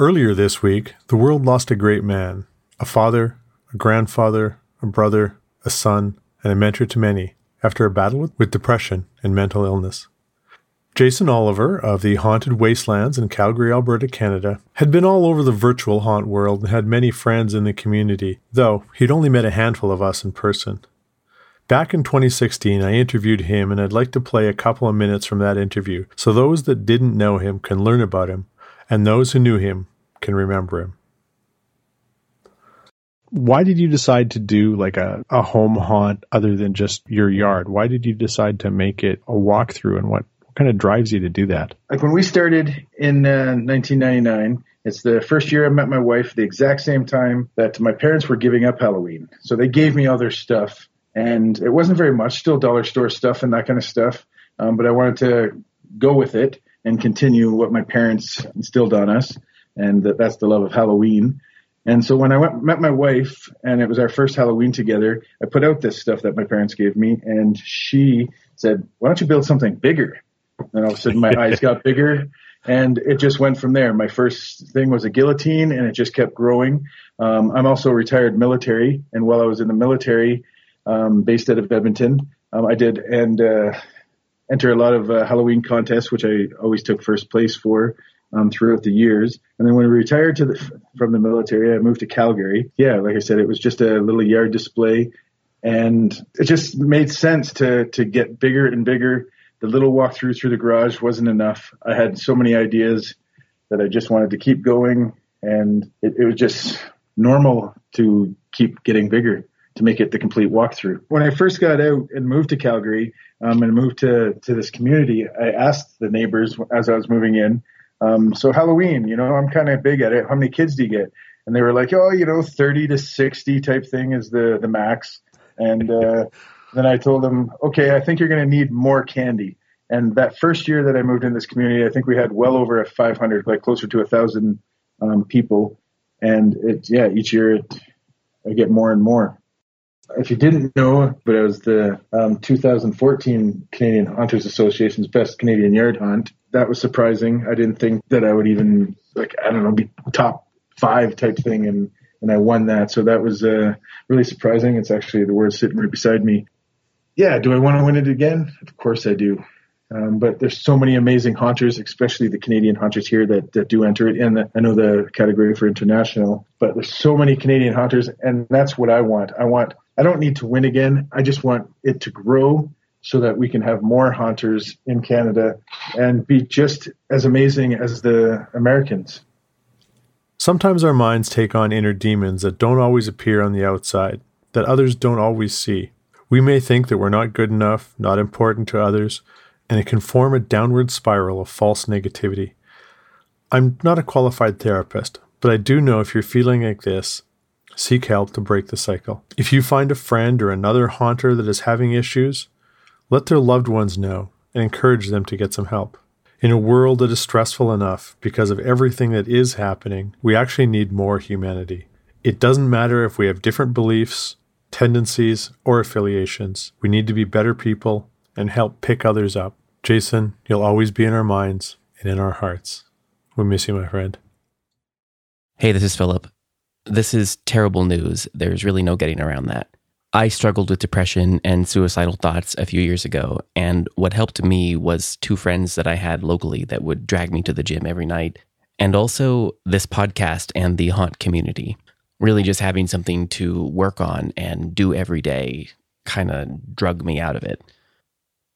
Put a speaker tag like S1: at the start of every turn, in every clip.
S1: Earlier this week, the world lost a great man a father, a grandfather, a brother, a son, and a mentor to many after a battle with, depression and mental illness. Jason Oliver of the Haunted Wastelands in Calgary, Alberta, Canada, had been all over the virtual haunt world and had many friends in the community, though he'd only met a handful of us in person. Back in 2016, I interviewed him, and I'd like to play a couple of minutes from that interview so those that didn't know him can learn about him and those who knew him can remember him. Why did you decide to do like a, a home haunt other than just your yard? Why did you decide to make it a walkthrough and what, what kind of drives you to do that?
S2: Like when we started in uh, 1999, it's the first year I met my wife, the exact same time that my parents were giving up Halloween. So they gave me all their stuff, and it wasn't very much, still dollar store stuff and that kind of stuff. Um, but I wanted to go with it and continue what my parents instilled on us, and that, that's the love of Halloween. And so when I went, met my wife, and it was our first Halloween together, I put out this stuff that my parents gave me, and she said, "Why don't you build something bigger?" And all of a sudden, my eyes got bigger, and it just went from there. My first thing was a guillotine, and it just kept growing. Um, I'm also retired military, and while I was in the military, um, based out of Edmonton, um, I did and uh, enter a lot of uh, Halloween contests, which I always took first place for um, throughout the years. And then when I retired to the, from the military, I moved to Calgary. Yeah, like I said, it was just a little yard display, and it just made sense to to get bigger and bigger. The little walkthrough through the garage wasn't enough. I had so many ideas that I just wanted to keep going, and it, it was just normal to keep getting bigger to make it the complete walkthrough. When I first got out and moved to Calgary um, and moved to, to this community, I asked the neighbors as I was moving in, um, so Halloween, you know, I'm kind of big at it. How many kids do you get? And they were like, oh, you know, 30 to 60 type thing is the, the max. And uh, then I told them, okay, I think you're going to need more candy. And that first year that I moved in this community, I think we had well over a 500, like closer to a thousand um, people. And it, yeah, each year it, I get more and more if you didn't know, but it was the um, 2014 Canadian Haunters Association's best Canadian yard haunt. That was surprising. I didn't think that I would even like I don't know be top five type thing, and and I won that. So that was uh, really surprising. It's actually the word sitting right beside me. Yeah, do I want to win it again? Of course I do. Um, but there's so many amazing haunters, especially the Canadian haunters here that, that do enter it. And the, I know the category for international, but there's so many Canadian haunters, and that's what I want. I want I don't need to win again. I just want it to grow so that we can have more haunters in Canada and be just as amazing as the Americans.
S1: Sometimes our minds take on inner demons that don't always appear on the outside, that others don't always see. We may think that we're not good enough, not important to others, and it can form a downward spiral of false negativity. I'm not a qualified therapist, but I do know if you're feeling like this, seek help to break the cycle. If you find a friend or another haunter that is having issues, let their loved ones know and encourage them to get some help. In a world that is stressful enough because of everything that is happening, we actually need more humanity. It doesn't matter if we have different beliefs, tendencies, or affiliations. We need to be better people and help pick others up. Jason, you'll always be in our minds and in our hearts. We miss you, my friend.
S3: Hey, this is Philip. This is terrible news. There's really no getting around that. I struggled with depression and suicidal thoughts a few years ago, and what helped me was two friends that I had locally that would drag me to the gym every night and also this podcast and the haunt community. Really, just having something to work on and do every day kind of drug me out of it.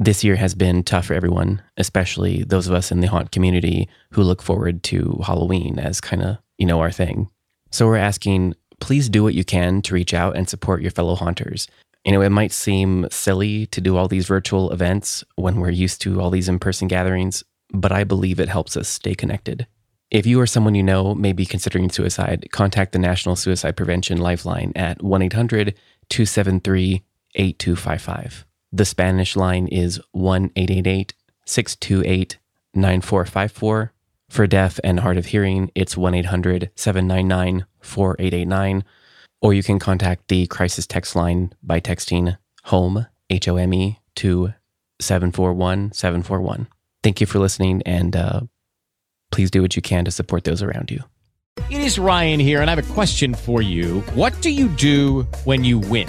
S3: This year has been tough for everyone, especially those of us in the haunt community who look forward to Halloween as kind of, you know, our thing. So we're asking, please do what you can to reach out and support your fellow haunters. You know, it might seem silly to do all these virtual events when we're used to all these in person gatherings, but I believe it helps us stay connected. If you or someone you know may be considering suicide, contact the National Suicide Prevention Lifeline at 1 800 273 8255. The Spanish line is 1 888 628 9454. For deaf and hard of hearing, it's 1 800 799 4889. Or you can contact the crisis text line by texting HOME, H O M E, to 741 741. Thank you for listening, and uh, please do what you can to support those around you.
S4: It is Ryan here, and I have a question for you. What do you do when you win?